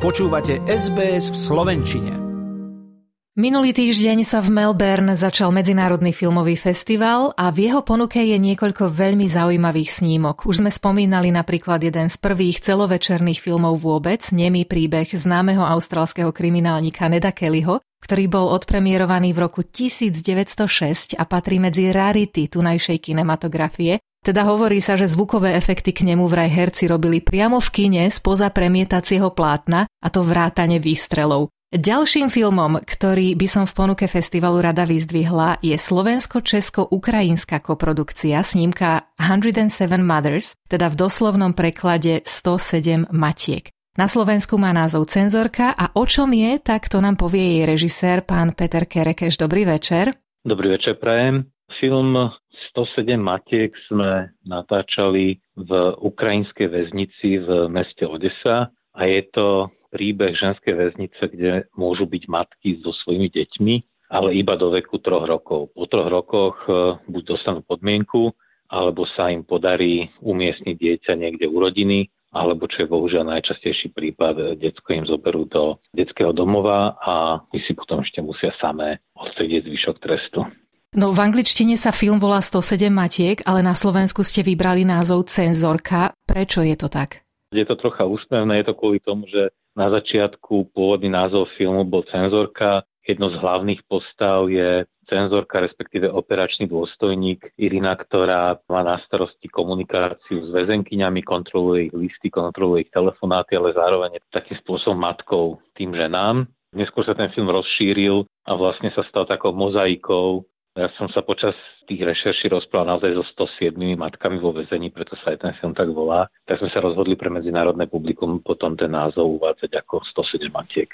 Počúvate SBS v Slovenčine. Minulý týždeň sa v Melbourne začal Medzinárodný filmový festival a v jeho ponuke je niekoľko veľmi zaujímavých snímok. Už sme spomínali napríklad jeden z prvých celovečerných filmov vôbec, nemý príbeh známeho australského kriminálnika Neda Kellyho, ktorý bol odpremierovaný v roku 1906 a patrí medzi rarity tunajšej kinematografie teda hovorí sa, že zvukové efekty k nemu vraj herci robili priamo v kine spoza premietacieho plátna a to vrátane výstrelov. Ďalším filmom, ktorý by som v ponuke festivalu rada vyzdvihla, je slovensko-česko-ukrajinská koprodukcia snímka 107 Mothers, teda v doslovnom preklade 107 matiek. Na Slovensku má názov Cenzorka a o čom je, tak to nám povie jej režisér, pán Peter Kerekeš. Dobrý večer. Dobrý večer, prajem. Film 107 matiek sme natáčali v ukrajinskej väznici v meste Odesa a je to príbeh ženskej väznice, kde môžu byť matky so svojimi deťmi, ale iba do veku troch rokov. Po troch rokoch e, buď dostanú podmienku, alebo sa im podarí umiestniť dieťa niekde u rodiny, alebo čo je bohužiaľ najčastejší prípad, detsko im zoberú do detského domova a my si potom ešte musia samé odstrediť zvyšok trestu. No v angličtine sa film volá 107 matiek, ale na Slovensku ste vybrali názov Cenzorka. Prečo je to tak? Je to trocha úsmevné, je to kvôli tomu, že na začiatku pôvodný názov filmu bol Cenzorka. Jedno z hlavných postav je cenzorka, respektíve operačný dôstojník Irina, ktorá má na starosti komunikáciu s väzenkyňami, kontroluje ich listy, kontroluje ich telefonáty, ale zároveň takým spôsobom matkou tým ženám. Neskôr sa ten film rozšíril a vlastne sa stal takou mozaikou ja som sa počas tých rešerší rozprával naozaj so 107 matkami vo väzení, preto sa aj ten film tak volá. Tak sme sa rozhodli pre medzinárodné publikum potom ten názov uvádzať ako 107 matiek.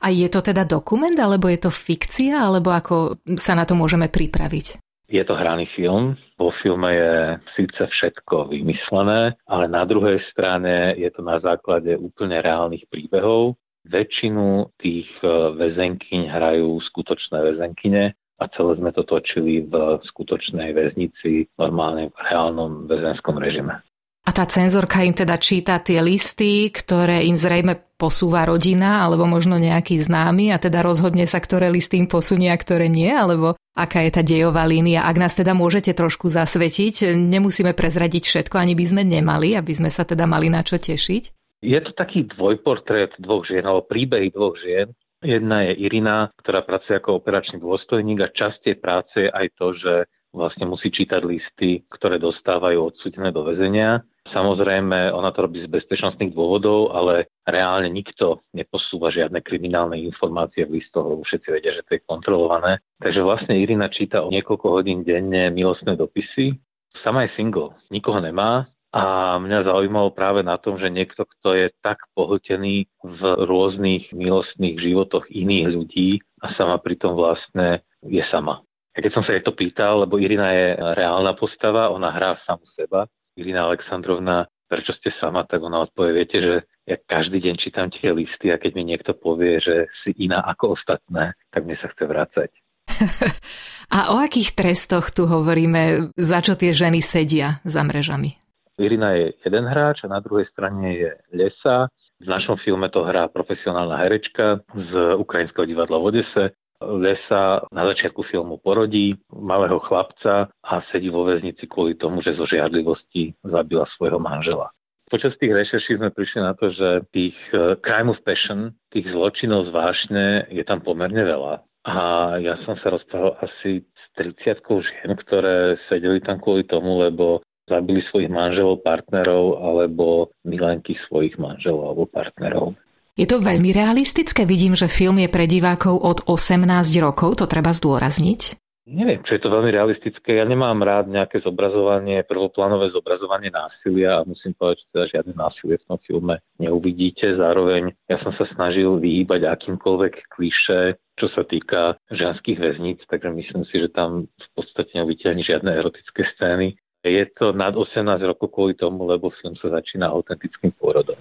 A je to teda dokument, alebo je to fikcia, alebo ako sa na to môžeme pripraviť? Je to hraný film. Vo filme je síce všetko vymyslené, ale na druhej strane je to na základe úplne reálnych príbehov. Väčšinu tých eh, väzenkyň hrajú skutočné väzenkyne a celé sme to točili v skutočnej väznici, normálne v reálnom väzenskom režime. A tá cenzorka im teda číta tie listy, ktoré im zrejme posúva rodina alebo možno nejaký známy a teda rozhodne sa, ktoré listy im posunie a ktoré nie, alebo aká je tá dejová línia. Ak nás teda môžete trošku zasvetiť, nemusíme prezradiť všetko, ani by sme nemali, aby sme sa teda mali na čo tešiť. Je to taký dvojportrét dvoch žien, alebo príbeh dvoch žien, Jedna je Irina, ktorá pracuje ako operačný dôstojník a časť tej práce je aj to, že vlastne musí čítať listy, ktoré dostávajú odsudené do väzenia. Samozrejme, ona to robí z bezpečnostných dôvodov, ale reálne nikto neposúva žiadne kriminálne informácie v listoch, lebo všetci vedia, že to je kontrolované. Takže vlastne Irina číta o niekoľko hodín denne milostné dopisy. Sama je single, nikoho nemá, a mňa zaujímalo práve na tom, že niekto, kto je tak pohltený v rôznych milostných životoch iných ľudí a sama pritom vlastne je sama. A keď som sa jej to pýtal, lebo Irina je reálna postava, ona hrá samu seba, Irina Aleksandrovna, prečo ste sama, tak ona odpovie, viete, že ja každý deň čítam tie listy a keď mi niekto povie, že si iná ako ostatné, tak mne sa chce vrácať. a o akých trestoch tu hovoríme, za čo tie ženy sedia za mrežami? Irina je jeden hráč a na druhej strane je Lesa. V našom filme to hrá profesionálna herečka z Ukrajinského divadla v Odese. Lesa na začiatku filmu porodí malého chlapca a sedí vo väznici kvôli tomu, že zo žiadlivosti zabila svojho manžela. Počas tých rešerší sme prišli na to, že tých eh, crime of passion, tých zločinov zvážne je tam pomerne veľa. A ja som sa rozprával asi s 30 žien, ktoré sedeli tam kvôli tomu, lebo zabili svojich manželov, partnerov alebo milenky svojich manželov alebo partnerov. Je to veľmi realistické. Vidím, že film je pre divákov od 18 rokov, to treba zdôrazniť. Neviem, či je to veľmi realistické. Ja nemám rád nejaké zobrazovanie, prvoplánové zobrazovanie násilia a musím povedať, že teda žiadne násilie v tom filme neuvidíte. Zároveň ja som sa snažil vyhýbať akýmkoľvek kliše, čo sa týka ženských väzníc, takže myslím si, že tam v podstate neuvidíte ani žiadne erotické scény. Je to nad 18 rokov kvôli tomu, lebo film sa začína autentickým pôrodom.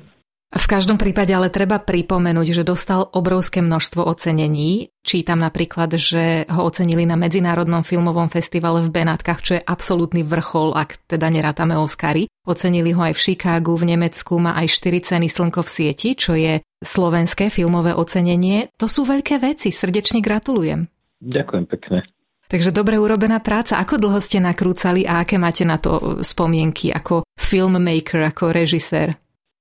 V každom prípade ale treba pripomenúť, že dostal obrovské množstvo ocenení. Čítam napríklad, že ho ocenili na Medzinárodnom filmovom festivale v Benátkach, čo je absolútny vrchol, ak teda nerátame Oscary. Ocenili ho aj v Chicagu, v Nemecku, má aj 4 ceny Slnko v sieti, čo je slovenské filmové ocenenie. To sú veľké veci, srdečne gratulujem. Ďakujem pekne. Takže dobre urobená práca. Ako dlho ste nakrúcali a aké máte na to spomienky ako filmmaker, ako režisér?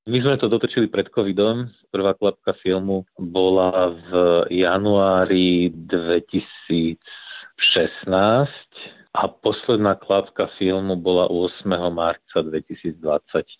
My sme to dotočili pred covidom. Prvá klapka filmu bola v januári 2016 a posledná klapka filmu bola 8. marca 2020,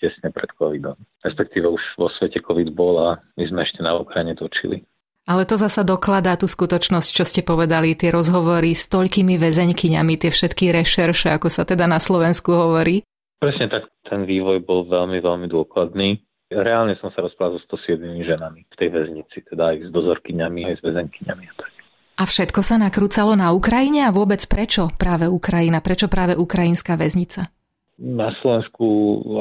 tesne pred covidom. Respektíve už vo svete covid bol a my sme ešte na Ukrajine točili. Ale to zasa dokladá tú skutočnosť, čo ste povedali, tie rozhovory s toľkými väzeňkyňami, tie všetky rešerše, ako sa teda na Slovensku hovorí. Presne tak, ten vývoj bol veľmi, veľmi dôkladný. Reálne som sa rozprával so 107 ženami v tej väznici, teda aj s dozorkyňami, aj s väzenkyňami. A, tak. a všetko sa nakrúcalo na Ukrajine a vôbec prečo práve Ukrajina? Prečo práve ukrajinská väznica? Na Slovensku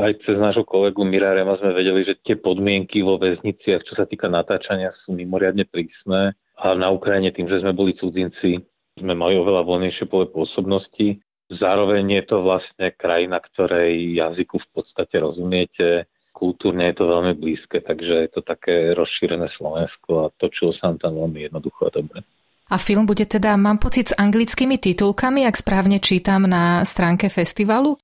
aj cez nášho kolegu Mira Rema sme vedeli, že tie podmienky vo väzniciach, čo sa týka natáčania, sú mimoriadne prísne. A na Ukrajine tým, že sme boli cudzinci, sme mali oveľa voľnejšie pole pôsobnosti. Zároveň je to vlastne krajina, ktorej jazyku v podstate rozumiete, kultúrne je to veľmi blízke, takže je to také rozšírené Slovensko a točilo sa tam veľmi jednoducho a dobre. A film bude teda, mám pocit, s anglickými titulkami, ak správne čítam na stránke festivalu?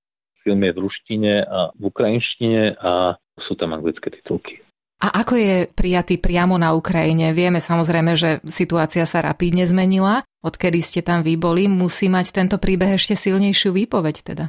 Film je v ruštine a v ukrajinštine a sú tam anglické titulky. A ako je prijatý priamo na Ukrajine? Vieme samozrejme, že situácia sa rapidne zmenila. Odkedy ste tam vy boli, musí mať tento príbeh ešte silnejšiu výpoveď teda.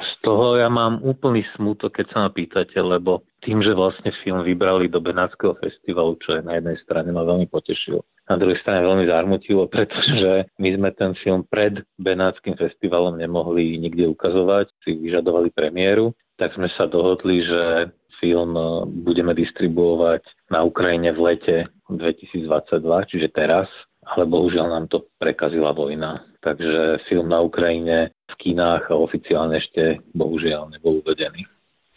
Z toho ja mám úplný smutok, keď sa ma pýtate, lebo tým, že vlastne film vybrali do Benátskeho festivalu, čo je na jednej strane ma veľmi potešilo, na druhej strane veľmi zarmutilo, pretože my sme ten film pred Benátským festivalom nemohli nikde ukazovať, si vyžadovali premiéru, tak sme sa dohodli, že film budeme distribuovať na Ukrajine v lete 2022, čiže teraz, ale bohužiaľ nám to prekazila vojna. Takže film na Ukrajine v kinách oficiálne ešte bohužiaľ nebol uvedený.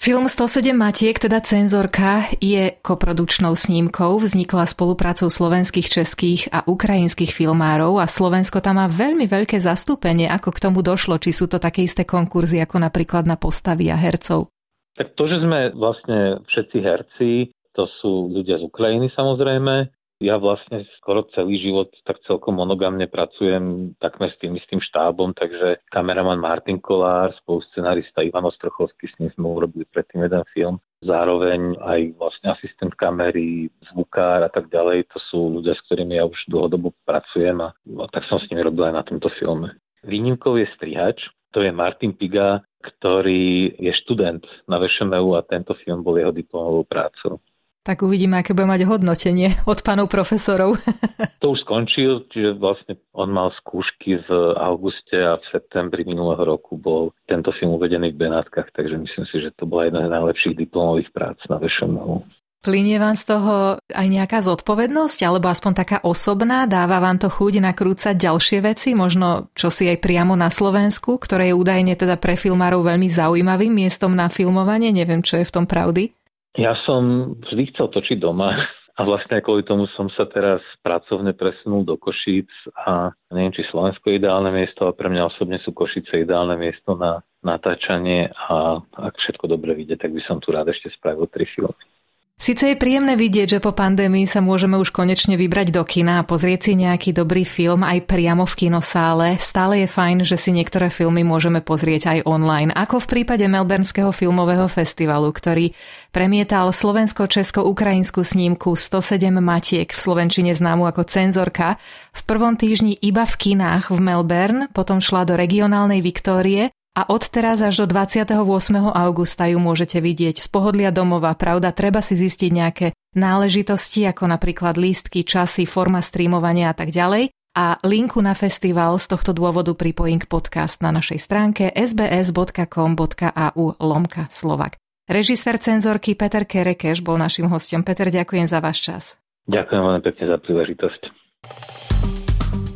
Film 107 Matiek, teda cenzorka, je koprodukčnou snímkou, vznikla spoluprácou slovenských, českých a ukrajinských filmárov a Slovensko tam má veľmi veľké zastúpenie, ako k tomu došlo, či sú to také isté konkurzy ako napríklad na postavy a hercov. Tak to, že sme vlastne všetci herci, to sú ľudia z Ukrajiny samozrejme, ja vlastne skoro celý život tak celkom monogamne pracujem takmer s tým istým štábom, takže kameraman Martin Kolár, spolusscenarista Ivan Ostrochovský, s ním sme urobili predtým jeden film. Zároveň aj vlastne asistent kamery, zvukár a tak ďalej. To sú ľudia, s ktorými ja už dlhodobo pracujem a, a tak som s nimi robil aj na tomto filme. Výnimkou je strihač, to je Martin Piga, ktorý je študent na VŠMU a tento film bol jeho diplomovou prácou. Tak uvidíme, aké bude mať hodnotenie od pánov profesorov. to už skončil, čiže vlastne on mal skúšky v auguste a v septembri minulého roku bol tento film uvedený v Benátkach, takže myslím si, že to bola jedna z najlepších diplomových prác na VŠMU. Plinie vám z toho aj nejaká zodpovednosť, alebo aspoň taká osobná? Dáva vám to chuť nakrúcať ďalšie veci, možno čo si aj priamo na Slovensku, ktoré je údajne teda pre filmárov veľmi zaujímavým miestom na filmovanie? Neviem, čo je v tom pravdy. Ja som vždy chcel točiť doma a vlastne kvôli tomu som sa teraz pracovne presunul do Košíc a neviem, či Slovensko je ideálne miesto, ale pre mňa osobne sú Košice ideálne miesto na natáčanie a ak všetko dobre vyjde, tak by som tu rád ešte spravil tri filmy. Sice je príjemné vidieť, že po pandémii sa môžeme už konečne vybrať do kina a pozrieť si nejaký dobrý film aj priamo v kinosále, stále je fajn, že si niektoré filmy môžeme pozrieť aj online, ako v prípade Melbourneského filmového festivalu, ktorý premietal slovensko-česko-ukrajinskú snímku 107 matiek v Slovenčine známu ako Cenzorka. V prvom týždni iba v kinách v Melbourne, potom šla do regionálnej Viktórie a od teraz až do 28. augusta ju môžete vidieť z pohodlia domova. Pravda, treba si zistiť nejaké náležitosti, ako napríklad lístky, časy, forma streamovania a tak ďalej. A linku na festival z tohto dôvodu pripojím k podcast na našej stránke sbs.com.au lomka Slovak. Režisér cenzorky Peter Kerekeš bol našim hostom. Peter, ďakujem za váš čas. Ďakujem veľmi pekne za príležitosť.